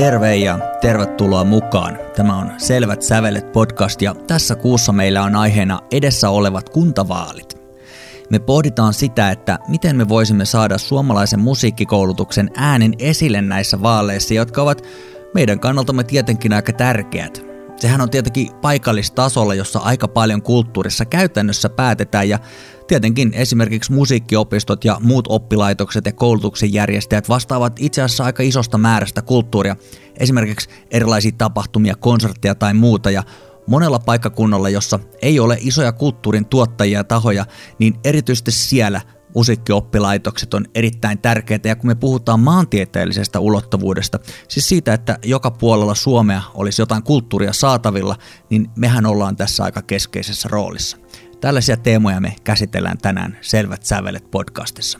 Terve ja tervetuloa mukaan. Tämä on Selvät sävelet podcast ja tässä kuussa meillä on aiheena edessä olevat kuntavaalit. Me pohditaan sitä, että miten me voisimme saada suomalaisen musiikkikoulutuksen äänen esille näissä vaaleissa, jotka ovat meidän kannaltamme tietenkin aika tärkeät. Sehän on tietenkin paikallistasolla, jossa aika paljon kulttuurissa käytännössä päätetään ja tietenkin esimerkiksi musiikkiopistot ja muut oppilaitokset ja koulutuksen järjestäjät vastaavat itse asiassa aika isosta määrästä kulttuuria, esimerkiksi erilaisia tapahtumia, konsertteja tai muuta ja monella paikkakunnalla, jossa ei ole isoja kulttuurin tuottajia ja tahoja, niin erityisesti siellä musiikkioppilaitokset on erittäin tärkeitä ja kun me puhutaan maantieteellisestä ulottuvuudesta, siis siitä, että joka puolella Suomea olisi jotain kulttuuria saatavilla, niin mehän ollaan tässä aika keskeisessä roolissa. Tällaisia teemoja me käsitellään tänään Selvät sävelet podcastissa.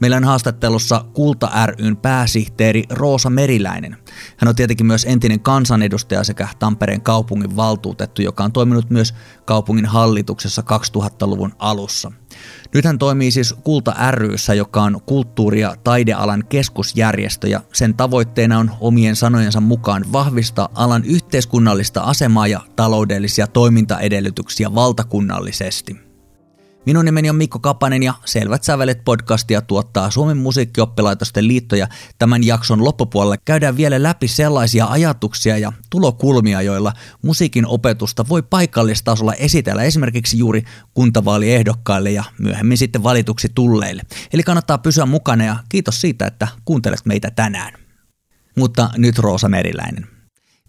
Meillä on haastattelussa Kulta ryn pääsihteeri Roosa Meriläinen. Hän on tietenkin myös entinen kansanedustaja sekä Tampereen kaupungin valtuutettu, joka on toiminut myös kaupungin hallituksessa 2000-luvun alussa. Nyt hän toimii siis Kulta ryssä, joka on kulttuuri- ja taidealan keskusjärjestö ja sen tavoitteena on omien sanojensa mukaan vahvistaa alan yhteiskunnallista asemaa ja taloudellisia toimintaedellytyksiä valtakunnallisesti. Minun nimeni on Mikko Kapanen ja Selvät sävelet podcastia tuottaa Suomen musiikkioppilaitosten liitto ja tämän jakson loppupuolella käydään vielä läpi sellaisia ajatuksia ja tulokulmia, joilla musiikin opetusta voi paikallistasolla esitellä esimerkiksi juuri kuntavaaliehdokkaille ja myöhemmin sitten valituksi tulleille. Eli kannattaa pysyä mukana ja kiitos siitä, että kuuntelet meitä tänään. Mutta nyt Roosa Meriläinen.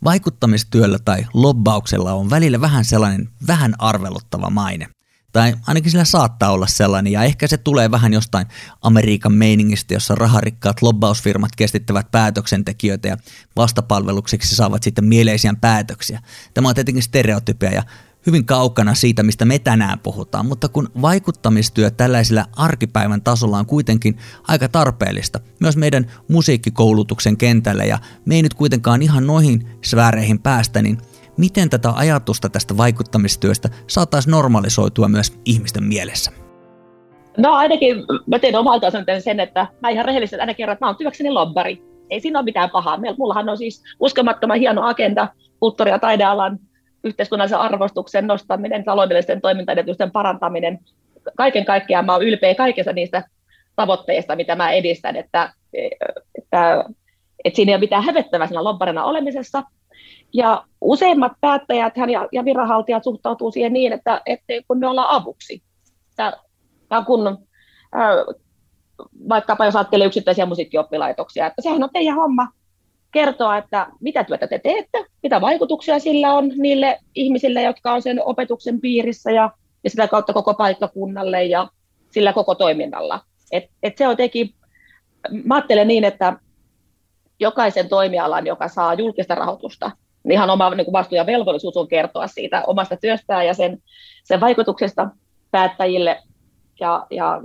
Vaikuttamistyöllä tai lobbauksella on välillä vähän sellainen vähän arveluttava maine – tai ainakin sillä saattaa olla sellainen, ja ehkä se tulee vähän jostain Amerikan meiningistä, jossa raharikkaat lobbausfirmat kestittävät päätöksentekijöitä ja vastapalvelukseksi saavat sitten mieleisiä päätöksiä. Tämä on tietenkin stereotypia ja hyvin kaukana siitä, mistä me tänään puhutaan, mutta kun vaikuttamistyö tällaisella arkipäivän tasolla on kuitenkin aika tarpeellista, myös meidän musiikkikoulutuksen kentällä, ja me ei nyt kuitenkaan ihan noihin sfääreihin päästä, niin – miten tätä ajatusta tästä vaikuttamistyöstä saataisiin normalisoitua myös ihmisten mielessä? No ainakin mä teen omalta osaltani sen, että mä ihan rehellisesti aina kerron, että mä oon työkseni lobbari. Ei siinä ole mitään pahaa. Mullahan on siis uskomattoman hieno agenda kulttuuri- ja taidealan yhteiskunnallisen arvostuksen nostaminen, taloudellisten toimintaedellytysten parantaminen. Kaiken kaikkiaan mä oon ylpeä kaikista niistä tavoitteista, mitä mä edistän, että, että, että siinä ei ole mitään hävettävää siinä lobbarina olemisessa. Ja useimmat päättäjät ja, ja viranhaltijat suhtautuu siihen niin, että, että kun me ollaan avuksi. Tämä, kun vaikkapa jos ajattelee yksittäisiä musiikkioppilaitoksia, että sehän on teidän homma kertoa, että mitä työtä te teette, mitä vaikutuksia sillä on niille ihmisille, jotka on sen opetuksen piirissä ja, ja sitä kautta koko paikkakunnalle ja sillä koko toiminnalla. Et, et se on teki, mä ajattelen niin, että jokaisen toimialan, joka saa julkista rahoitusta, ihan oma niin kuin vastuu ja velvollisuus on kertoa siitä omasta työstään ja sen, sen vaikutuksesta päättäjille ja, ja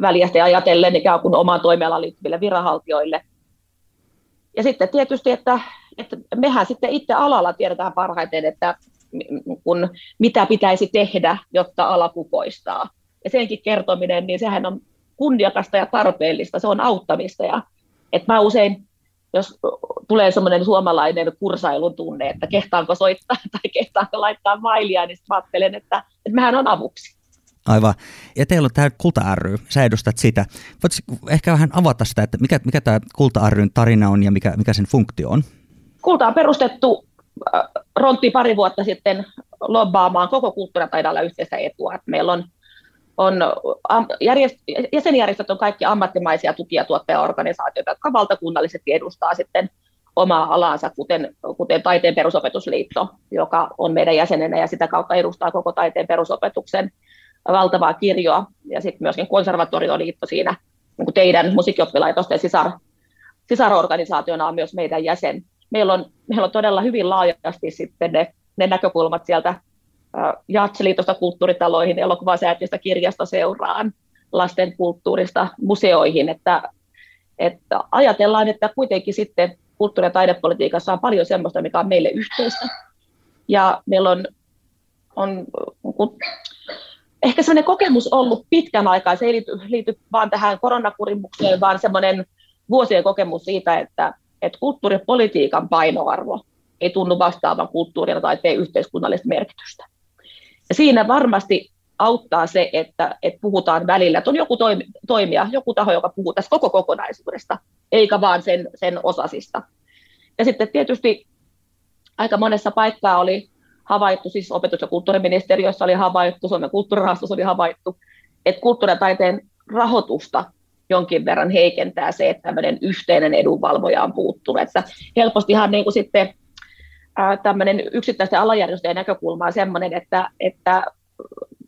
väliästi ajatellen ikään kuin omaan toimialaan liittyville viranhaltijoille. Ja sitten tietysti, että, että mehän sitten itse alalla tiedetään parhaiten, että kun, mitä pitäisi tehdä, jotta ala kukoistaa. Ja senkin kertominen, niin sehän on kunniakasta ja tarpeellista, se on auttamista. Ja, että mä usein jos tulee semmoinen suomalainen kursailun tunne, että kehtaanko soittaa tai kehtaanko laittaa mailia, niin mä ajattelen, että, että mehän on avuksi. Aivan. Ja teillä on tämä Kulta ry, sä edustat sitä. Voitko ehkä vähän avata sitä, että mikä, mikä tämä Kulta ryn tarina on ja mikä, mikä sen funktio on? Kulta on perustettu äh, Rontti pari vuotta sitten lobbaamaan koko kulttuuritaidalla yhteistä etua. Meillä on on järjest, jäsenjärjestöt on kaikki ammattimaisia tuki- ja tuottajaorganisaatioita, jotka valtakunnallisesti edustaa sitten omaa alaansa, kuten, kuten Taiteen perusopetusliitto, joka on meidän jäsenenä ja sitä kautta edustaa koko taiteen perusopetuksen valtavaa kirjoa, ja sitten myöskin konservatorioliitto siinä niin teidän musiikkioppilaitosten sisar, sisarorganisaationa on myös meidän jäsen. Meillä on, meillä on todella hyvin laajasti sitten ne, ne näkökulmat sieltä Jatseliitosta kulttuuritaloihin, elokuvasäätiöstä kirjastoseuraan, lasten kulttuurista museoihin, että, että ajatellaan, että kuitenkin sitten kulttuuri- ja taidepolitiikassa on paljon sellaista, mikä on meille yhteistä. Ja meillä on, on ehkä sellainen kokemus ollut pitkän aikaa, se ei liity, liity vaan tähän koronakurimukseen, vaan semmoinen vuosien kokemus siitä, että, että kulttuuripolitiikan painoarvo ei tunnu vastaavan kulttuurin taiteen yhteiskunnallista merkitystä. Ja siinä varmasti auttaa se, että, että puhutaan välillä, että on joku toimi, toimija, joku taho, joka puhuu tästä koko kokonaisuudesta, eikä vaan sen, sen osasista. Ja sitten tietysti aika monessa paikkaa oli havaittu, siis opetus- ja kulttuuriministeriössä oli havaittu, Suomen kulttuurirahastossa oli havaittu, että kulttuuri- ja taiteen rahoitusta jonkin verran heikentää se, että tämmöinen yhteinen edunvalvoja on puuttunut. Että helpostihan niin kuin sitten tämmöinen yksittäisten alajärjestöjen näkökulma on sellainen, että, että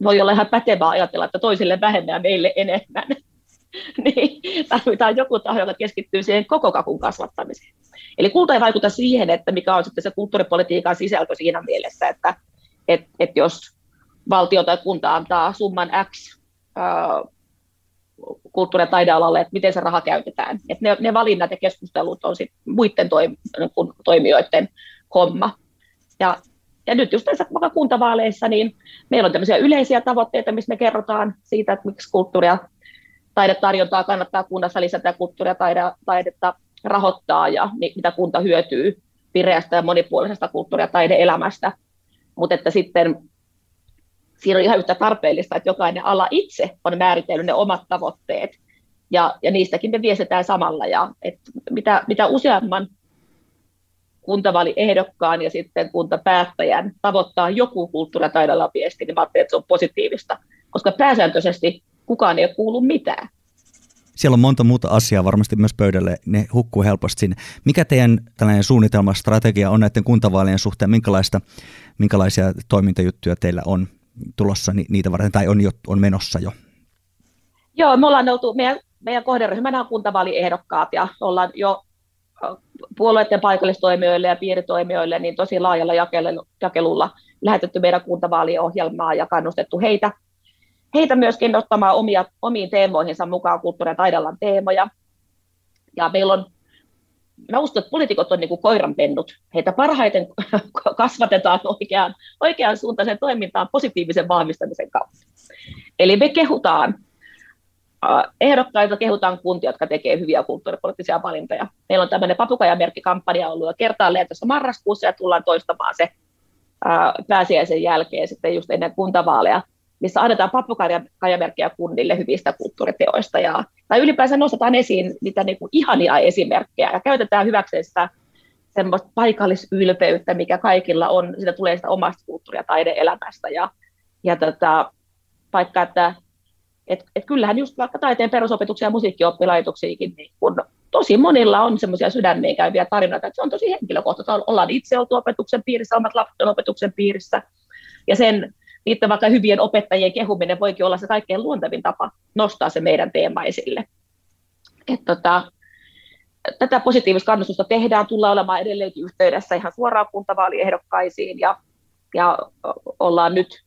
voi olla ihan pätevää ajatella, että toisille vähemmän ja meille enemmän. niin tarvitaan joku taho, joka keskittyy siihen koko kakun kasvattamiseen. Eli kulta ei vaikuta siihen, että mikä on sitten se kulttuuripolitiikan sisältö siinä mielessä, että et, et jos valtio tai kunta antaa summan X ää, kulttuuri- ja taidealalle, että miten se raha käytetään. Et ne, ne valinnat ja keskustelut on sitten muiden toim, toimijoiden homma. Ja, ja nyt just näissä vaikka kuntavaaleissa, niin meillä on tämmöisiä yleisiä tavoitteita, missä me kerrotaan siitä, että miksi kulttuuri- ja taidetarjontaa kannattaa kunnassa lisätä ja kulttuuri- ja taide, taidetta rahoittaa ja mitä kunta hyötyy vireästä ja monipuolisesta kulttuuri- ja taideelämästä. Mutta että sitten siinä on ihan yhtä tarpeellista, että jokainen ala itse on määritellyt ne omat tavoitteet, ja, ja niistäkin me viestitään samalla. Ja, et mitä, mitä useamman kuntavaaliehdokkaan ja sitten kuntapäättäjän tavoittaa joku kulttuuri- ja viesti, niin mä että se on positiivista, koska pääsääntöisesti kukaan ei kuulu mitään. Siellä on monta muuta asiaa varmasti myös pöydälle, ne hukkuu helposti sinne. Mikä teidän tällainen suunnitelma, strategia on näiden kuntavaalien suhteen, minkälaista, minkälaisia toimintajuttuja teillä on tulossa niitä varten, tai on, jo, on menossa jo? Joo, me ollaan oltu, meidän, meidän kohderyhmänä on kuntavaaliehdokkaat, ja ollaan jo puolueiden paikallistoimijoille ja piiritoimijoille niin tosi laajalla jakelulla lähetetty meidän kuntavaaliohjelmaa ja kannustettu heitä, heitä myöskin ottamaan omia, omiin teemoihinsa mukaan kulttuuri- ja taidealan teemoja. Ja meillä on, mä uskon, että poliitikot on niin kuin koiranpennut. Heitä parhaiten kasvatetaan oikeaan, oikeaan suuntaiseen toimintaan positiivisen vahvistamisen kautta. Eli me kehutaan ehdokkaita kehutaan kuntia, jotka tekevät hyviä kulttuuripoliittisia valintoja. Meillä on tämmöinen papukajamerkkikampanja ollut jo kertaalleen tässä marraskuussa ja tullaan toistamaan se pääsiäisen jälkeen sitten just ennen kuntavaaleja, missä annetaan papukajamerkkiä kunnille hyvistä kulttuuriteoista. Ja, tai ylipäänsä nostetaan esiin niitä niin kuin ihania esimerkkejä ja käytetään hyväkseen sitä semmoista paikallisylpeyttä, mikä kaikilla on, sitä tulee sitä omasta kulttuuri- ja taideelämästä. Ja, ja tota, vaikka että et, et kyllähän just vaikka taiteen perusopetuksia ja musiikkioppilaitoksiakin, niin kun tosi monilla on semmoisia sydämiin käyviä tarinoita, että se on tosi henkilökohtaista. Ollaan itse oltu opetuksen piirissä, omat lapset opetuksen piirissä, ja sen niiden vaikka hyvien opettajien kehuminen voikin olla se kaikkein luontevin tapa nostaa se meidän teema esille. Et tota, tätä positiivista kannustusta tehdään, tullaan olemaan edelleenkin yhteydessä ihan suoraan kuntavaaliehdokkaisiin, ja, ja ollaan nyt,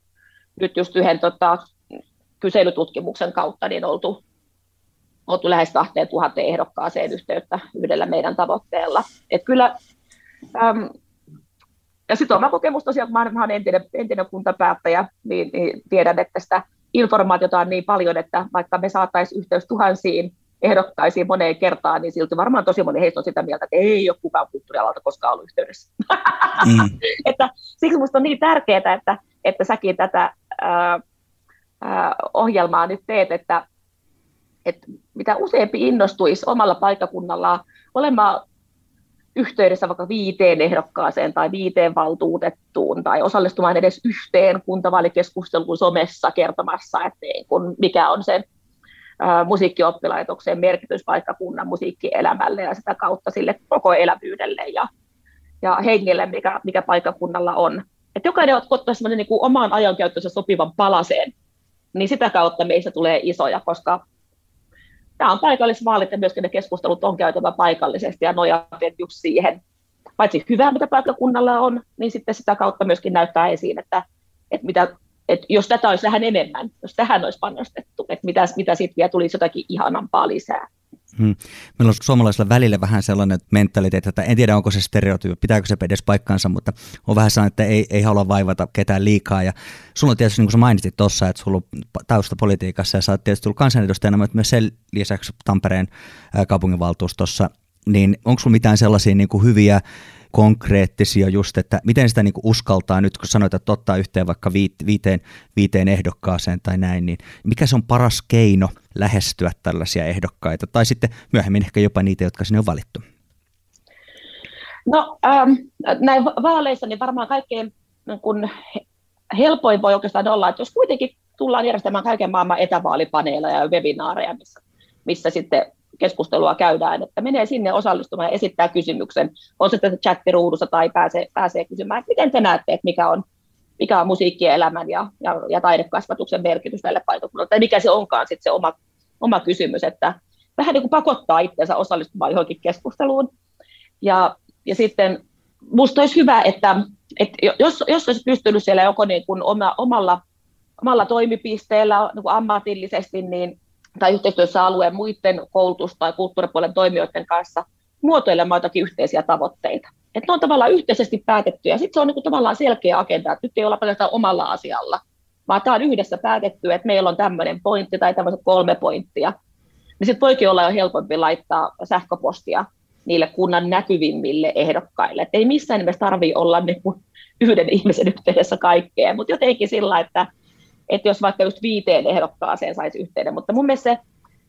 nyt just yhden tota, kyselytutkimuksen kautta niin oltu, oltu lähes 2000 ehdokkaaseen yhteyttä yhdellä meidän tavoitteella. Et kyllä, äm, ja sitten oma kokemus tosiaan, kun mä olen entinen, entinen kuntapäättäjä, niin, niin tiedän, että sitä informaatiota on niin paljon, että vaikka me saataisiin yhteys tuhansiin ehdokkaisiin moneen kertaan, niin silti varmaan tosi moni heistä on sitä mieltä, että ei ole kukaan kulttuurialalta koskaan ollut yhteydessä. Mm. että siksi minusta on niin tärkeää, että, että säkin tätä ää, ohjelmaa nyt teet, että, että mitä useampi innostuisi omalla paikakunnallaan olemaan yhteydessä vaikka viiteen ehdokkaaseen tai viiteen valtuutettuun tai osallistumaan edes yhteen kuntavaalikeskusteluun somessa kertomassa, että kun mikä on sen musiikkioppilaitoksen merkitys paikkakunnan musiikkielämälle ja sitä kautta sille koko elävyydelle ja, ja hengelle, mikä, mikä paikkakunnalla on. Et jokainen ottaa niin omaan ajankäyttöönsä sopivan palaseen niin sitä kautta meistä tulee isoja, koska tämä on paikallisvaalit ja myöskin ne keskustelut on käytävä paikallisesti ja nojaten just siihen, paitsi hyvää, mitä paikkakunnalla on, niin sitten sitä kautta myöskin näyttää esiin, että, että mitä, että jos tätä olisi vähän enemmän, jos tähän olisi panostettu, että mitä, mitä sitten vielä tulisi jotakin ihanampaa lisää. Hmm. Meillä on suomalaisilla välillä vähän sellainen mentaliteetti, että en tiedä onko se stereotyyppi, pitääkö se edes paikkaansa, mutta on vähän sellainen, että ei, ei halua vaivata ketään liikaa. Ja sulla on tietysti, niin kuin sä mainitit tuossa, että sulla on tausta politiikassa ja sä oot tietysti tullut kansanedustajana, mutta myös sen lisäksi Tampereen kaupunginvaltuustossa niin onko sinulla mitään sellaisia niin kuin hyviä konkreettisia just, että miten sitä niin uskaltaa nyt, kun sanoit, että ottaa yhteen vaikka viiteen, viiteen ehdokkaaseen tai näin, niin mikä se on paras keino lähestyä tällaisia ehdokkaita, tai sitten myöhemmin ehkä jopa niitä, jotka sinne on valittu? No ähm, näin vaaleissa niin varmaan kaikkein niin kun helpoin voi oikeastaan olla, että jos kuitenkin tullaan järjestämään kaiken maailman etävaalipaneeleja ja webinaareja, missä, missä sitten keskustelua käydään, että menee sinne osallistumaan ja esittää kysymyksen, on se tässä chattiruudussa tai pääsee, pääsee kysymään, että miten te näette, että mikä on, mikä on musiikkielämän ja, ja, ja taidekasvatuksen merkitys näille paitokunnalle, tai mikä se onkaan sitten se oma, oma kysymys, että vähän niin kuin pakottaa itseensä osallistumaan johonkin keskusteluun. Ja, ja sitten minusta olisi hyvä, että, että jos, jos olisi pystynyt siellä joko niin kuin oma, omalla, omalla toimipisteellä niin kuin ammatillisesti, niin tai yhteistyössä alueen muiden koulutus- tai kulttuuripuolen toimijoiden kanssa muotoilemaan jotakin yhteisiä tavoitteita. Että ne on tavallaan yhteisesti päätetty ja sitten se on niin tavallaan selkeä agenda, että nyt ei olla pelkästään omalla asialla, vaan tämä on yhdessä päätetty, että meillä on tämmöinen pointti tai tämmöiset kolme pointtia. Niin sitten voikin olla jo helpompi laittaa sähköpostia niille kunnan näkyvimmille ehdokkaille. Et ei missään nimessä tarvitse olla niin kuin yhden ihmisen yhteydessä kaikkea, mutta jotenkin sillä, että että jos vaikka just viiteen ehdokkaaseen saisi yhteyden, mutta mun mielestä se,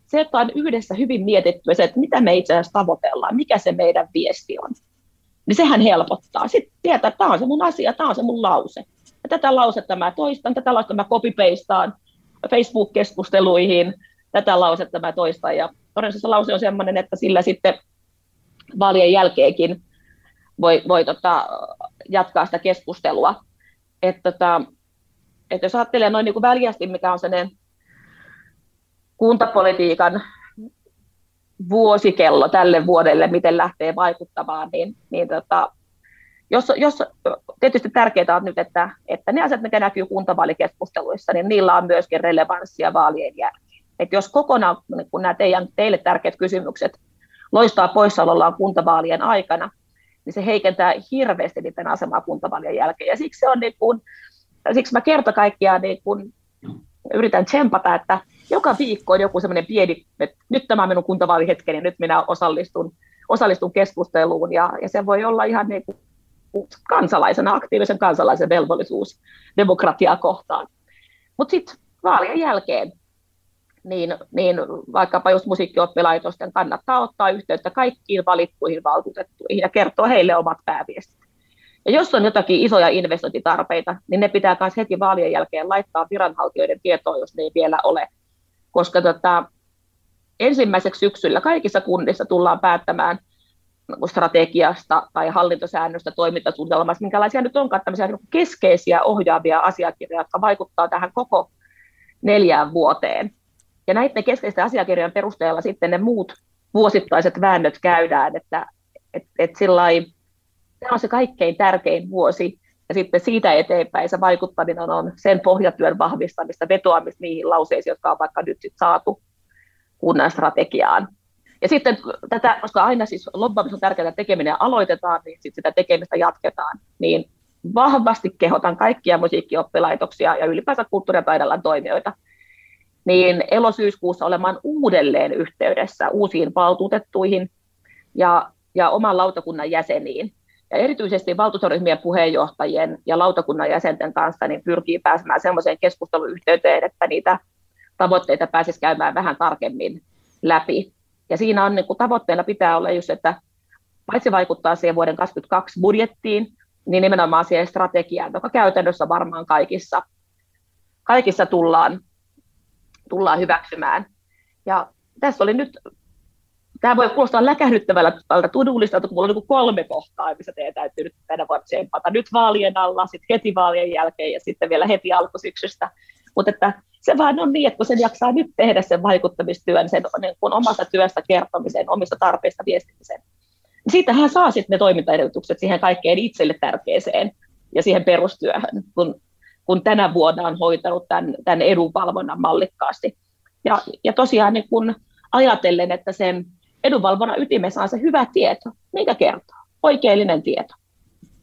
se, että on yhdessä hyvin mietitty se, että mitä me itse asiassa tavoitellaan, mikä se meidän viesti on, niin sehän helpottaa. Sitten tietää, että tämä on se mun asia, tämä on se mun lause. Ja tätä lausetta mä toistan, tätä lausetta mä copy-pastaan Facebook-keskusteluihin, tätä lausetta mä toistan. Ja todennäköisesti lause on sellainen, että sillä sitten vaalien jälkeenkin voi, voi tota, jatkaa sitä keskustelua. Että tota, että jos ajattelee noin niin kuin väljästi, mikä on sellainen kuntapolitiikan vuosikello tälle vuodelle, miten lähtee vaikuttamaan, niin, niin tota, jos, jos, tietysti tärkeää on nyt, että, että ne asiat, mitkä näkyy kuntavaalikeskusteluissa, niin niillä on myöskin relevanssia vaalien jälkeen. että jos kokonaan niin kun nämä teidän, teille tärkeät kysymykset loistaa poissaolollaan kuntavaalien aikana, niin se heikentää hirveästi niiden asemaa kuntavaalien jälkeen. Ja siksi se on niin kuin, siksi mä kerta kaikkiaan niin kun yritän tsempata, että joka viikko on joku semmoinen pieni, että nyt tämä on minun kuntavaalihetkeni, nyt minä osallistun, osallistun keskusteluun, ja, ja se voi olla ihan niin kuin kansalaisena, aktiivisen kansalaisen velvollisuus demokratiaa kohtaan. Mutta sitten vaalien jälkeen, niin, niin vaikkapa just musiikkioppilaitosten kannattaa ottaa yhteyttä kaikkiin valittuihin valtuutettuihin ja kertoa heille omat pääviestit. Ja jos on jotakin isoja investointitarpeita, niin ne pitää myös heti vaalien jälkeen laittaa viranhaltijoiden tietoon, jos ne ei vielä ole. Koska tota, ensimmäiseksi syksyllä kaikissa kunnissa tullaan päättämään strategiasta tai hallintosäännöstä, toimintasuunnitelmasta, minkälaisia nyt onkaan tämmöisiä keskeisiä ohjaavia asiakirjoja, jotka vaikuttaa tähän koko neljään vuoteen. Ja näiden keskeisten asiakirjojen perusteella sitten ne muut vuosittaiset väännöt käydään, että et, et sillä Tämä on se kaikkein tärkein vuosi, ja sitten siitä eteenpäin se vaikuttaminen on sen pohjatyön vahvistamista, vetoamista niihin lauseisiin, jotka on vaikka nyt sit saatu kunnan strategiaan. Ja sitten tätä, koska aina siis lobbaamista on tärkeää, tekeminen aloitetaan, niin sitten sitä tekemistä jatketaan. Niin vahvasti kehotan kaikkia musiikkioppilaitoksia ja ylipäänsä kulttuuri- ja toimijoita, niin elosyyskuussa olemaan uudelleen yhteydessä uusiin valtuutettuihin ja, ja oman lautakunnan jäseniin ja erityisesti valtuustoryhmien puheenjohtajien ja lautakunnan jäsenten kanssa niin pyrkii pääsemään sellaiseen keskusteluyhteyteen, että niitä tavoitteita pääsisi käymään vähän tarkemmin läpi. Ja siinä on niin kuin, tavoitteena pitää olla just, että paitsi vaikuttaa siihen vuoden 2022 budjettiin, niin nimenomaan siihen strategiaan, joka käytännössä varmaan kaikissa, kaikissa tullaan, tullaan hyväksymään. Ja tässä oli nyt tämä voi kuulostaa läkähdyttävältä tudullista, mutta mulla on niin kolme kohtaa, missä teidän täytyy nyt tänä vuonna tsempata. Nyt vaalien alla, sitten heti vaalien jälkeen ja sitten vielä heti alkusyksystä. Mutta että se vaan on niin, että kun sen jaksaa nyt tehdä sen vaikuttamistyön, sen niin kun omasta työstä kertomisen, omista tarpeista viestimisen, niin siitähän saa sitten ne toimintaedellytykset siihen kaikkein itselle tärkeeseen ja siihen perustyöhön, kun, kun tänä vuonna on hoitanut tämän, tämän edunvalvonnan mallikkaasti. Ja, ja tosiaan niin kun ajatellen, että sen edunvalvonnan ytimessä on se hyvä tieto, mikä kertoo, oikeellinen tieto.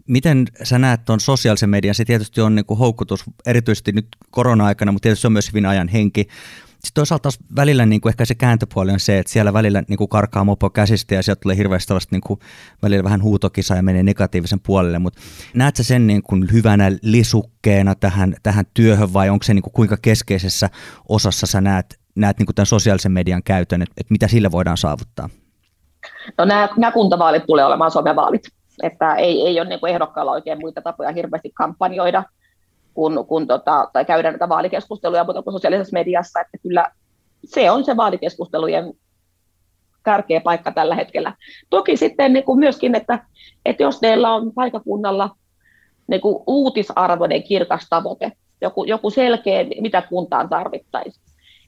Miten sä näet tuon sosiaalisen median? Se tietysti on niin houkutus, erityisesti nyt korona-aikana, mutta tietysti se on myös hyvin ajan henki. Sitten toisaalta välillä niin kuin ehkä se kääntöpuoli on se, että siellä välillä niin kuin karkaa mopo käsistä ja sieltä tulee hirveästi tällaista niin kuin välillä vähän huutokisaa ja menee negatiivisen puolelle, mutta näet sä sen niin kuin hyvänä lisukkeena tähän, tähän työhön vai onko se niin kuin kuinka keskeisessä osassa sä näet, näet niin kuin tämän sosiaalisen median käytön, että, että mitä sillä voidaan saavuttaa? No nämä, nämä kuntavaalit tulee olemaan somevaalit, että ei, ei ole niin kuin ehdokkaalla oikein muita tapoja hirveästi kampanjoida kun, kun tota, tai käydä näitä vaalikeskusteluja, mutta kuin sosiaalisessa mediassa, että kyllä se on se vaalikeskustelujen tärkeä paikka tällä hetkellä. Toki sitten niin kuin myöskin, että, että jos teillä on paikakunnalla niin kuin uutisarvoinen kirkas tavoite, joku, joku selkeä, mitä kuntaan tarvittaisiin,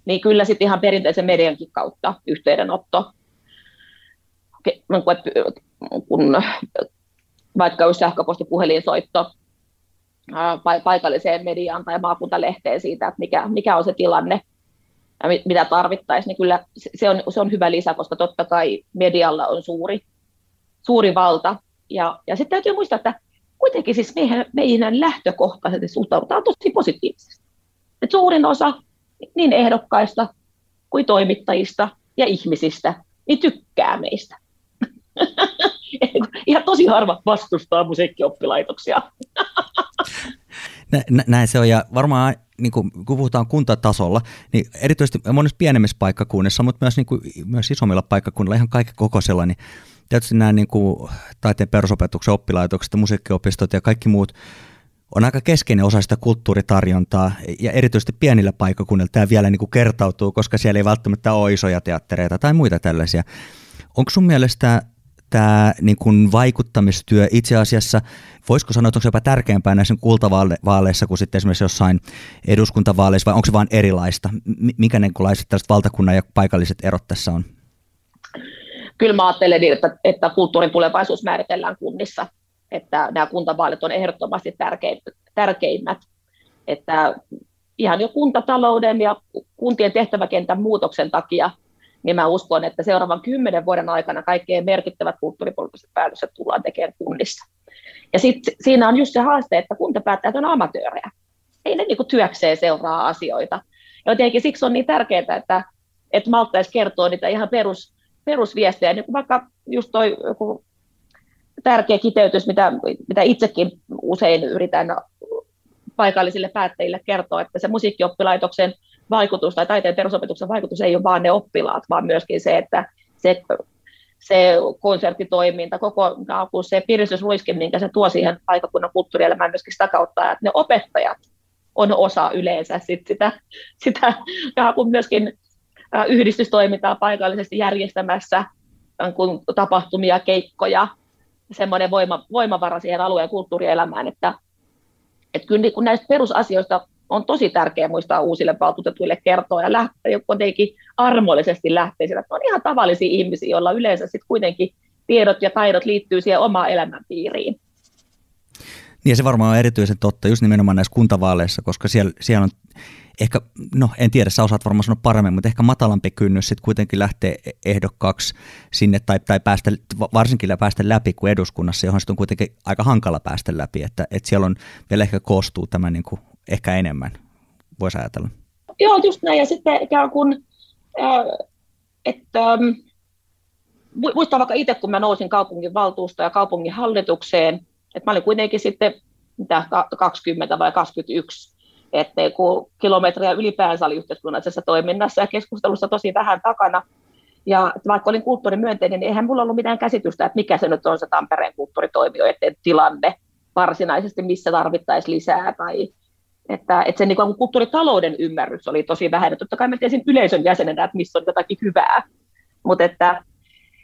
niin kyllä sitten ihan perinteisen mediankin kautta yhteydenotto, niin kun vaikka jos sähköposti, puhelinsoitto, paikalliseen mediaan tai maakuntalehteen siitä, että mikä, mikä on se tilanne, ja mitä tarvittaisiin, niin kyllä se on, se on hyvä lisä, koska totta kai medialla on suuri, suuri valta. Ja, ja sitten täytyy muistaa, että kuitenkin siis meidän, meidän lähtökohtaisesti suhtaudutaan tosi positiivisesti. Et suurin osa niin ehdokkaista kuin toimittajista ja ihmisistä niin tykkää meistä. Ihan tosi harva vastustaa musiikkioppilaitoksia. Näin se on, ja varmaan niin kuin, kun puhutaan kuntatasolla, niin erityisesti monissa pienemmissä paikkakunnissa, mutta myös, niin kuin, myös isommilla paikkakunnilla, ihan kaikki kokoisella, niin tietysti nämä niin kuin, taiteen perusopetuksen oppilaitokset, musiikkiopistot ja kaikki muut on aika keskeinen osa sitä kulttuuritarjontaa, ja erityisesti pienillä paikkakunnilla tämä vielä niin kuin kertautuu, koska siellä ei välttämättä ole isoja teattereita tai muita tällaisia. Onko sun mielestä tämä niin kuin vaikuttamistyö itse asiassa, voisiko sanoa, että onko se jopa tärkeämpää näissä kultavaaleissa kuin sitten esimerkiksi jossain eduskuntavaaleissa, vai onko se vain erilaista? Mikä niin tällaiset valtakunnan ja paikalliset erot tässä on? Kyllä mä ajattelen niin, että, että kulttuurin tulevaisuus määritellään kunnissa, että nämä kuntavaalit on ehdottomasti tärkeimmät, että ihan jo kuntatalouden ja kuntien tehtäväkentän muutoksen takia – niin mä uskon, että seuraavan kymmenen vuoden aikana kaikkein merkittävät kulttuuripoliittiset päätökset tullaan tekemään kunnissa. Ja sitten siinä on just se haaste, että kuntapäättäjät on amatöörejä. Ei ne niin kuin työkseen seuraa asioita. Jotenkin siksi on niin tärkeää, että, että malttaisi kertoa niitä ihan perus, perusviestejä, niin kuin vaikka just toi joku tärkeä kiteytys, mitä, mitä itsekin usein yritän paikallisille päättäjille kertoa, että se musiikkioppilaitoksen vaikutus tai taiteen perusopetuksen vaikutus ei ole vain ne oppilaat, vaan myöskin se, että se, se konserttitoiminta, koko se piristysruiske, minkä se tuo siihen paikakunnan kulttuurielämään myöskin sitä kautta, että ne opettajat on osa yleensä sit sitä, sitä kun myöskin yhdistystoimintaa paikallisesti järjestämässä, kun tapahtumia, keikkoja, semmoinen voima, voimavara siihen alueen kulttuurielämään, että, että kyllä niin kun näistä perusasioista on tosi tärkeää muistaa uusille valtuutetuille kertoa ja lähteä jotenkin armollisesti lähteä sillä, että on ihan tavallisia ihmisiä, joilla yleensä sitten kuitenkin tiedot ja taidot liittyy siihen omaan elämänpiiriin. Niin ja se varmaan on erityisen totta just nimenomaan näissä kuntavaaleissa, koska siellä, siellä on ehkä, no en tiedä, sä osaat varmaan sanoa paremmin, mutta ehkä matalampi kynnys sitten kuitenkin lähtee ehdokkaaksi sinne tai, tai päästä, varsinkin päästä läpi kuin eduskunnassa, johon sitten on kuitenkin aika hankala päästä läpi, että, että siellä on vielä ehkä koostuu tämä niin kuin ehkä enemmän, voisi ajatella. Joo, just näin. Ja sitten ikään kuin, että muistan vaikka itse, kun mä nousin kaupungin valtuusta ja kaupungin hallitukseen, että mä olin kuitenkin sitten mitä, 20 vai 21, että kun kilometriä ylipäänsä oli yhteiskunnallisessa toiminnassa ja keskustelussa tosi vähän takana. Ja vaikka olin kulttuurimyönteinen, niin eihän mulla ollut mitään käsitystä, että mikä se nyt on se Tampereen kulttuuritoimijoiden tilanne varsinaisesti, missä tarvittaisiin lisää tai että, että sen niin kuin kulttuuritalouden ymmärrys oli tosi vähän. Ja totta kai mä tiesin yleisön jäsenenä, että missä on jotakin hyvää. Mutta että,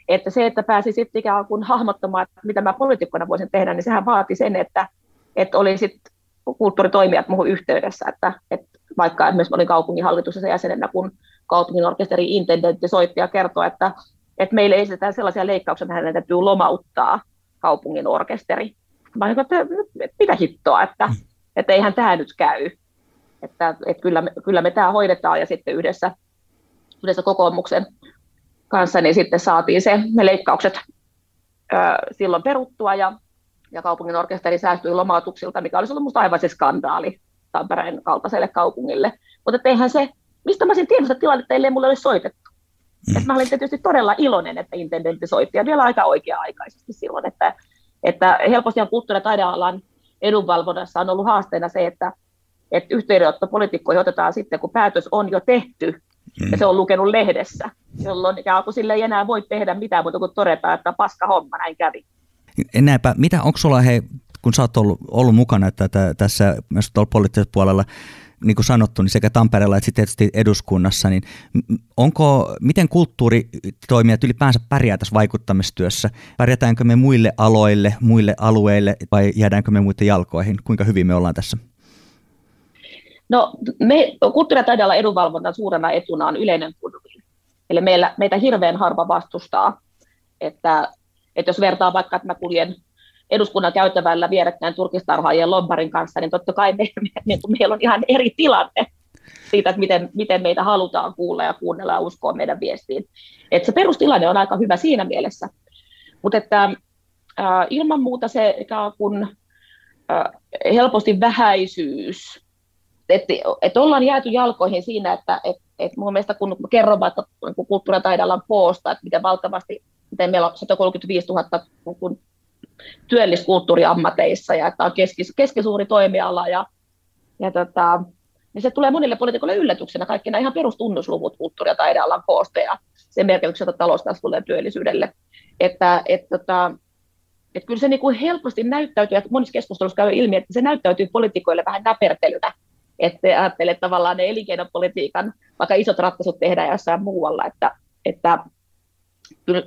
että se, että pääsi sitten ikään kuin hahmottamaan, että mitä mä poliitikkona voisin tehdä, niin sehän vaati sen, että, että oli sitten kulttuuritoimijat muuhun yhteydessä, että, että vaikka esimerkiksi olin kaupunginhallituksessa jäsenenä, kun kaupungin orkesterin intendentti soitti ja kertoi, että, että meille esitetään sellaisia leikkauksia, että hänen täytyy lomauttaa kaupungin orkesteri. Mä olin, että mitä hittoa, että, että eihän tämä nyt käy. Että, että kyllä, me, kyllä me tämä hoidetaan ja sitten yhdessä, yhdessä kokoomuksen kanssa niin sitten saatiin se, ne leikkaukset ö, silloin peruttua ja ja kaupungin orkesteri säästyi lomautuksilta, mikä olisi ollut minusta aivan se skandaali Tampereen kaltaiselle kaupungille. Mutta eihän se, mistä mä sen tiedostan tilannetta, ellei mulle olisi soitettu. Mm. Et mä olin tietysti todella iloinen, että intendentti soitti, ja vielä aika oikea-aikaisesti silloin, että, että helposti on kulttuuri- ja taidealan edunvalvonnassa on ollut haasteena se, että, että yhteydenotto poliitikkoihin otetaan sitten, kun päätös on jo tehty, mm. ja se on lukenut lehdessä, jolloin ikään kuin sille ei enää voi tehdä mitään muuta kuin todeta, että paska homma, näin kävi. Näinpä, mitä, onko sulla hei, kun sä oot ollut, ollut mukana tätä, tässä myös tuolla poliittisella puolella, niin kuin sanottu, niin sekä Tampereella että sitten tietysti eduskunnassa, niin onko, miten kulttuuritoimijat ylipäänsä pärjää tässä vaikuttamistyössä? Pärjätäänkö me muille aloille, muille alueille vai jäädäänkö me muiden jalkoihin? Kuinka hyvin me ollaan tässä? No, me kulttuuri- ja edunvalvonnan suurena etuna on yleinen goodwill. Eli meillä, meitä hirveän harva vastustaa, että, että jos vertaa vaikka, että mä kuljen eduskunnan käytävällä vierekkäin turkistarhaajien lobbarin kanssa, niin totta kai me, me, niin meillä on ihan eri tilanne siitä, että miten, miten meitä halutaan kuulla ja kuunnella ja uskoa meidän viestiin. Et se perustilanne on aika hyvä siinä mielessä. Mutta että äh, ilman muuta se ikään kuin äh, helposti vähäisyys, että et ollaan jääty jalkoihin siinä, että et, et mun mielestä kun kerron vaikka kulttuuri- ja taidealan koosta, että miten valtavasti, meillä on 135 000 kun työlliskulttuuriammateissa ja että on keskis, keskisuuri toimiala ja, ja tota, niin se tulee monille poliitikoille yllätyksenä, kaikki nämä ihan perustunnusluvut kulttuuri- ja taidealan koosta ja sen merkityksestä talouskasvulle ja työllisyydelle. Että, et, tota, et kyllä se niin kuin helposti näyttäytyy, että monissa keskusteluissa käy ilmi, että se näyttäytyy poliitikoille vähän näpertelynä, että ajattelee tavallaan ne elinkeinopolitiikan, vaikka isot ratkaisut tehdään jossain muualla, että, että kyllä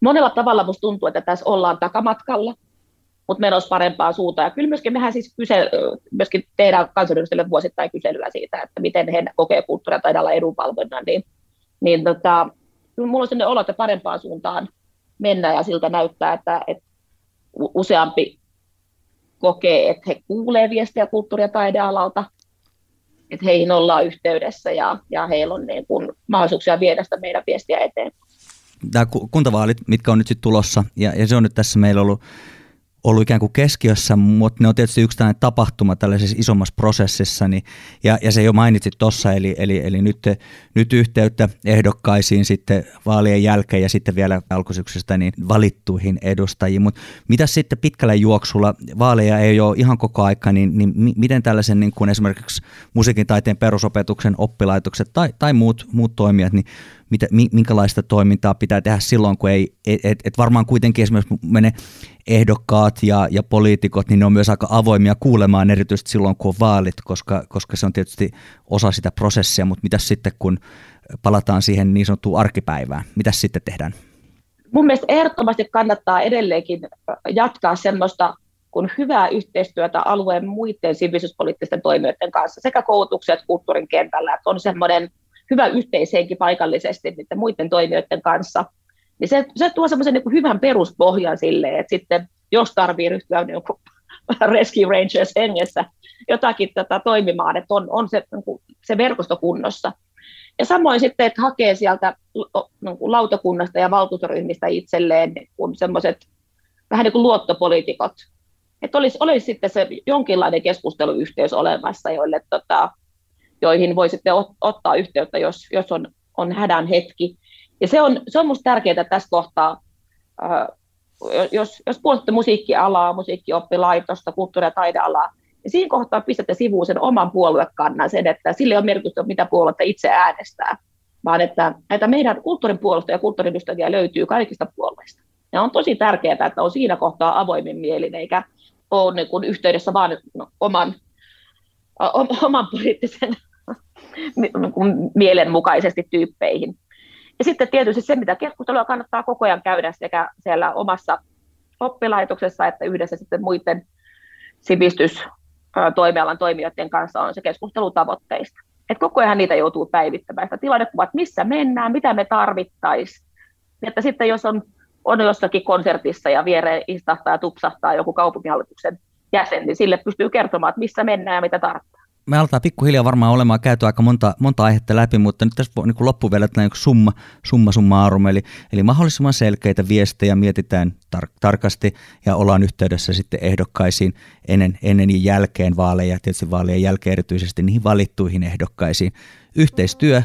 monella tavalla musta tuntuu, että tässä ollaan takamatkalla, mutta menossa parempaa suuntaan. Ja kyllä myöskin mehän siis kyse, myöskin tehdään kansanedustajille vuosittain kyselyä siitä, että miten he kokee kulttuuria tai edunvalvonnan, niin, niin tota, kyllä mulla on sellainen olo, että parempaan suuntaan mennään ja siltä näyttää, että, että useampi kokee, että he kuulee viestiä kulttuuri- ja taidealalta, että heihin ollaan yhteydessä ja, ja heillä on niin kuin mahdollisuuksia viedä sitä meidän viestiä eteenpäin nämä kuntavaalit, mitkä on nyt sitten tulossa, ja, ja se on nyt tässä meillä ollut ollut ikään kuin keskiössä, mutta ne on tietysti yksi tällainen tapahtuma tällaisessa isommassa prosessissa, niin, ja, ja se jo mainitsit tuossa, eli, eli, eli nyt, nyt yhteyttä ehdokkaisiin sitten vaalien jälkeen ja sitten vielä alkusyksystä niin valittuihin edustajiin, mutta mitä sitten pitkällä juoksulla, vaaleja ei ole ihan koko aika, niin, niin miten tällaisen niin kuin esimerkiksi musiikin taiteen perusopetuksen oppilaitokset tai, tai muut, muut toimijat, niin mitä, minkälaista toimintaa pitää tehdä silloin, kun ei, et, et, et varmaan kuitenkin esimerkiksi mene ehdokkaat ja, ja poliitikot, niin ne on myös aika avoimia kuulemaan erityisesti silloin, kun on vaalit, koska, koska se on tietysti osa sitä prosessia, mutta mitä sitten, kun palataan siihen niin sanottuun arkipäivään, mitä sitten tehdään? Mun mielestä ehdottomasti kannattaa edelleenkin jatkaa semmoista kun hyvää yhteistyötä alueen muiden sivistyspoliittisten toimijoiden kanssa, sekä koulutuksen että kulttuurin kentällä, että on semmoinen hyvä yhteishenki paikallisesti niiden muiden toimijoiden kanssa, niin se, se tuo semmoisen niin hyvän peruspohjan sille, että sitten jos tarvii ryhtyä niin kuin Rescue Rangers hengessä jotakin tätä toimimaan, että on, on se, niin kuin, se verkosto kunnossa. Ja samoin sitten, että hakee sieltä niin kuin lautakunnasta ja valtuustoryhmistä itselleen niin semmoiset vähän niin kuin luottopoliitikot, että olisi, olisi sitten se jonkinlainen keskusteluyhteys olemassa, joille tota, joihin voi sitten ot, ottaa yhteyttä, jos, jos on, on hädän hetki. Ja se on, se on minusta tärkeää tässä kohtaa, äh, jos, jos puolustatte musiikkialaa, musiikkioppilaitosta, kulttuuri- ja taidealaa, niin siinä kohtaa pistätte sivuun sen oman puoluekannan, sen, että sille ei ole merkitystä, mitä puoluetta itse äänestää, vaan että näitä meidän kulttuurin puolusta ja kulttuurin löytyy kaikista puolueista. Ja on tosi tärkeää, että on siinä kohtaa avoimin mielin, eikä ole niin kuin yhteydessä vaan oman, oman poliittisen niin mielenmukaisesti tyyppeihin. Ja sitten tietysti se, mitä keskustelua kannattaa koko ajan käydä sekä siellä omassa oppilaitoksessa että yhdessä sitten muiden sivistystoimialan toimijoiden kanssa on se keskustelu tavoitteista. Et koko ajan niitä joutuu päivittämään. Sitä tilannekuvat, missä mennään, mitä me tarvittaisiin. Että sitten jos on, on jossakin konsertissa ja viereen istahtaa ja tupsahtaa joku kaupunginhallituksen jäsen, niin sille pystyy kertomaan, että missä mennään ja mitä tarvitaan. me aletaan pikkuhiljaa varmaan olemaan käyty aika monta, monta aihetta läpi, mutta nyt tässä niin loppu vielä summa, summa summarum, eli, eli mahdollisimman selkeitä viestejä mietitään tar- tarkasti ja ollaan yhteydessä sitten ehdokkaisiin ennen, ennen ja jälkeen vaaleja, tietysti vaalien jälkeen erityisesti niihin valittuihin ehdokkaisiin. Yhteistyö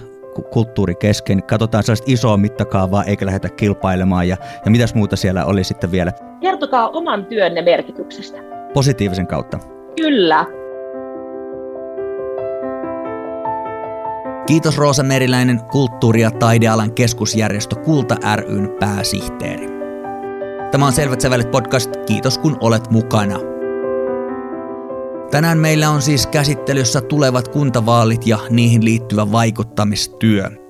kulttuuri kesken. Katsotaan sellaista isoa mittakaavaa eikä lähdetä kilpailemaan ja, ja mitäs muuta siellä oli sitten vielä. Kertokaa oman työnne merkityksestä. Positiivisen kautta. Kyllä. Kiitos Roosa Meriläinen, kulttuuri- ja taidealan keskusjärjestö Kulta ryn pääsihteeri. Tämä on Selvät sävelet podcast. Kiitos kun olet mukana. Tänään meillä on siis käsittelyssä tulevat kuntavaalit ja niihin liittyvä vaikuttamistyö.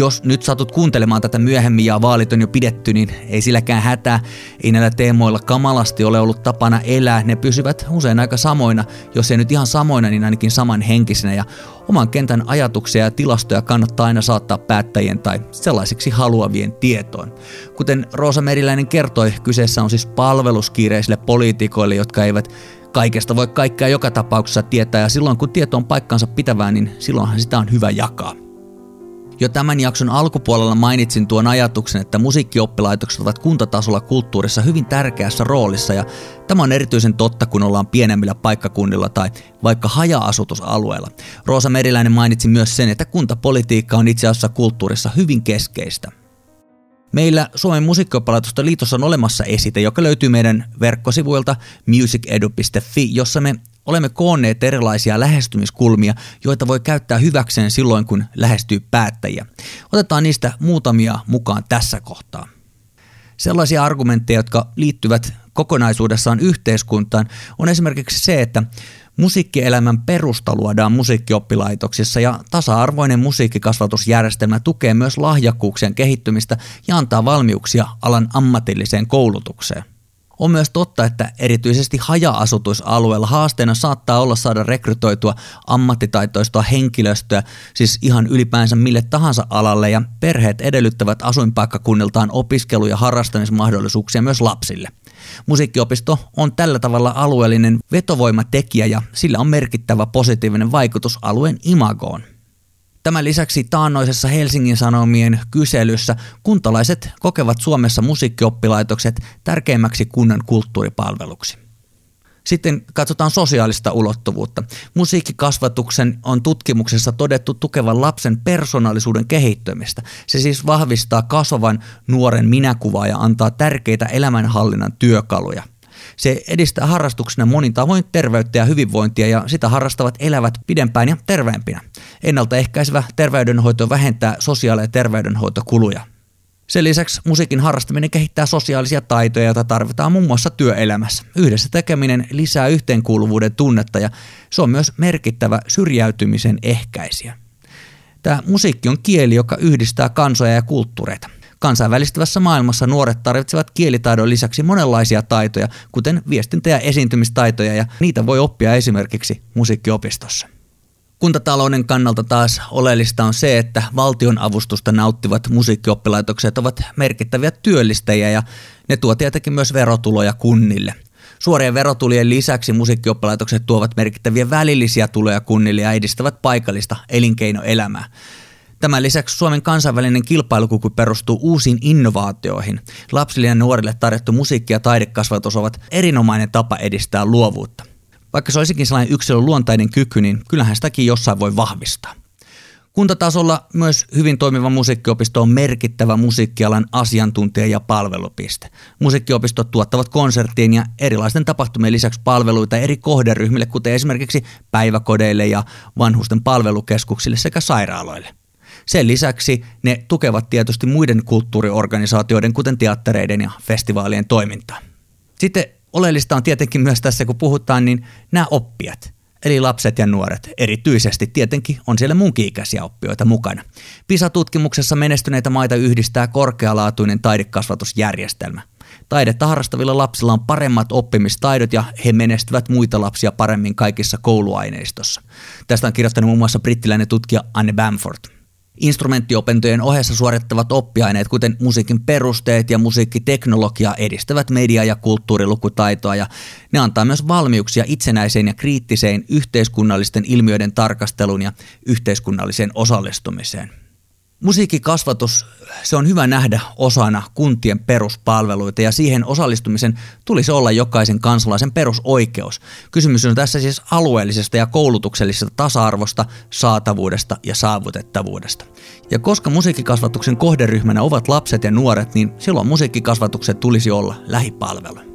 Jos nyt satut kuuntelemaan tätä myöhemmin ja vaalit on jo pidetty, niin ei silläkään hätää. Ei näillä teemoilla kamalasti ole ollut tapana elää. Ne pysyvät usein aika samoina, jos ei nyt ihan samoina, niin ainakin samanhenkisinä. Ja oman kentän ajatuksia ja tilastoja kannattaa aina saattaa päättäjien tai sellaisiksi haluavien tietoon. Kuten Roosa Meriläinen kertoi, kyseessä on siis palveluskiireisille poliitikoille, jotka eivät kaikesta voi kaikkea joka tapauksessa tietää ja silloin kun tieto on paikkansa pitävää, niin silloinhan sitä on hyvä jakaa. Jo tämän jakson alkupuolella mainitsin tuon ajatuksen, että musiikkioppilaitokset ovat kuntatasolla kulttuurissa hyvin tärkeässä roolissa ja tämä on erityisen totta, kun ollaan pienemmillä paikkakunnilla tai vaikka haja-asutusalueella. Roosa Meriläinen mainitsi myös sen, että kuntapolitiikka on itse asiassa kulttuurissa hyvin keskeistä. Meillä Suomen musiikkioppalaitosten liitossa on olemassa esite, joka löytyy meidän verkkosivuilta musicedu.fi, jossa me olemme koonneet erilaisia lähestymiskulmia, joita voi käyttää hyväkseen silloin, kun lähestyy päättäjiä. Otetaan niistä muutamia mukaan tässä kohtaa. Sellaisia argumentteja, jotka liittyvät kokonaisuudessaan yhteiskuntaan, on esimerkiksi se, että Musiikkielämän perusta luodaan musiikkioppilaitoksissa ja tasa-arvoinen musiikkikasvatusjärjestelmä tukee myös lahjakkuuksien kehittymistä ja antaa valmiuksia alan ammatilliseen koulutukseen. On myös totta, että erityisesti haja-asutusalueella haasteena saattaa olla saada rekrytoitua ammattitaitoista henkilöstöä, siis ihan ylipäänsä mille tahansa alalle, ja perheet edellyttävät asuinpaikkakunniltaan opiskelu- ja harrastamismahdollisuuksia myös lapsille. Musiikkiopisto on tällä tavalla alueellinen vetovoimatekijä ja sillä on merkittävä positiivinen vaikutus alueen imagoon. Tämän lisäksi taannoisessa Helsingin Sanomien kyselyssä kuntalaiset kokevat Suomessa musiikkioppilaitokset tärkeimmäksi kunnan kulttuuripalveluksi. Sitten katsotaan sosiaalista ulottuvuutta. Musiikkikasvatuksen on tutkimuksessa todettu tukevan lapsen persoonallisuuden kehittymistä. Se siis vahvistaa kasvavan nuoren minäkuvaa ja antaa tärkeitä elämänhallinnan työkaluja. Se edistää harrastuksena monin tavoin terveyttä ja hyvinvointia ja sitä harrastavat elävät pidempään ja terveempinä. Ennaltaehkäisevä terveydenhoito vähentää sosiaali- ja terveydenhoitokuluja. Sen lisäksi musiikin harrastaminen kehittää sosiaalisia taitoja, joita tarvitaan muun muassa työelämässä. Yhdessä tekeminen lisää yhteenkuuluvuuden tunnetta ja se on myös merkittävä syrjäytymisen ehkäisijä. Tämä musiikki on kieli, joka yhdistää kansoja ja kulttuureita. Kansainvälistyvässä maailmassa nuoret tarvitsevat kielitaidon lisäksi monenlaisia taitoja, kuten viestintä- ja esiintymistaitoja, ja niitä voi oppia esimerkiksi musiikkiopistossa. Kuntatalouden kannalta taas oleellista on se, että valtion avustusta nauttivat musiikkioppilaitokset ovat merkittäviä työllistäjiä ja ne tuo tietenkin myös verotuloja kunnille. Suorien verotulien lisäksi musiikkioppilaitokset tuovat merkittäviä välillisiä tuloja kunnille ja edistävät paikallista elinkeinoelämää. Tämän lisäksi Suomen kansainvälinen kilpailukyky perustuu uusiin innovaatioihin. Lapsille ja nuorille tarjottu musiikki- ja taidekasvatus ovat erinomainen tapa edistää luovuutta. Vaikka se olisikin sellainen yksilön luontainen kyky, niin kyllähän sitäkin jossain voi vahvistaa. Kuntatasolla myös hyvin toimiva musiikkiopisto on merkittävä musiikkialan asiantuntija ja palvelupiste. Musiikkiopistot tuottavat konserttien ja erilaisten tapahtumien lisäksi palveluita eri kohderyhmille, kuten esimerkiksi päiväkodeille ja vanhusten palvelukeskuksille sekä sairaaloille. Sen lisäksi ne tukevat tietysti muiden kulttuuriorganisaatioiden, kuten teattereiden ja festivaalien toimintaa. Sitten oleellista on tietenkin myös tässä, kun puhutaan, niin nämä oppijat, eli lapset ja nuoret. Erityisesti tietenkin on siellä munkin ikäisiä oppijoita mukana. PISA-tutkimuksessa menestyneitä maita yhdistää korkealaatuinen taidekasvatusjärjestelmä. Taidetta harrastavilla lapsilla on paremmat oppimistaidot ja he menestyvät muita lapsia paremmin kaikissa kouluaineistossa. Tästä on kirjoittanut muun muassa brittiläinen tutkija Anne Bamford. Instrumenttiopintojen ohessa suorittavat oppiaineet, kuten musiikin perusteet ja musiikkiteknologia, edistävät media- ja kulttuurilukutaitoa ja ne antaa myös valmiuksia itsenäiseen ja kriittiseen yhteiskunnallisten ilmiöiden tarkasteluun ja yhteiskunnalliseen osallistumiseen. Musiikkikasvatus, se on hyvä nähdä osana kuntien peruspalveluita ja siihen osallistumisen tulisi olla jokaisen kansalaisen perusoikeus. Kysymys on tässä siis alueellisesta ja koulutuksellisesta tasa-arvosta, saatavuudesta ja saavutettavuudesta. Ja koska musiikkikasvatuksen kohderyhmänä ovat lapset ja nuoret, niin silloin musiikkikasvatuksen tulisi olla lähipalvelu.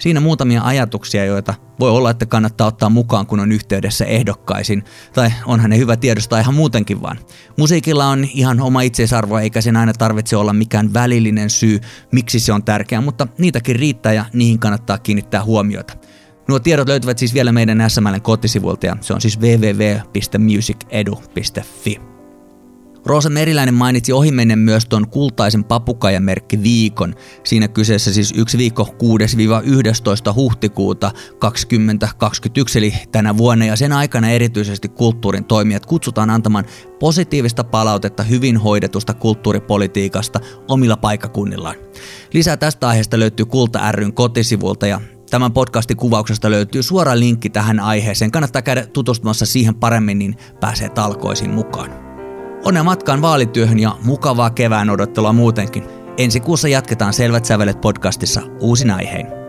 Siinä muutamia ajatuksia, joita voi olla, että kannattaa ottaa mukaan, kun on yhteydessä ehdokkaisin. Tai onhan ne hyvä tiedostaa ihan muutenkin vaan. Musiikilla on ihan oma itseisarvo, eikä sen aina tarvitse olla mikään välillinen syy, miksi se on tärkeää, mutta niitäkin riittää ja niihin kannattaa kiinnittää huomiota. Nuo tiedot löytyvät siis vielä meidän SMLn kotisivuilta ja se on siis www.musicedu.fi. Roosa Meriläinen mainitsi ohimennen myös tuon kultaisen papukaijamerkki viikon. Siinä kyseessä siis yksi viikko 6-11 huhtikuuta 2021 eli tänä vuonna ja sen aikana erityisesti kulttuurin toimijat kutsutaan antamaan positiivista palautetta hyvin hoidetusta kulttuuripolitiikasta omilla paikakunnillaan. Lisää tästä aiheesta löytyy Kulta ryn kotisivulta ja Tämän podcastin kuvauksesta löytyy suora linkki tähän aiheeseen. Kannattaa käydä tutustumassa siihen paremmin, niin pääsee talkoisiin mukaan. Onnea matkaan vaalityöhön ja mukavaa kevään odottelua muutenkin. Ensi kuussa jatketaan Selvät sävelet podcastissa uusin aihein.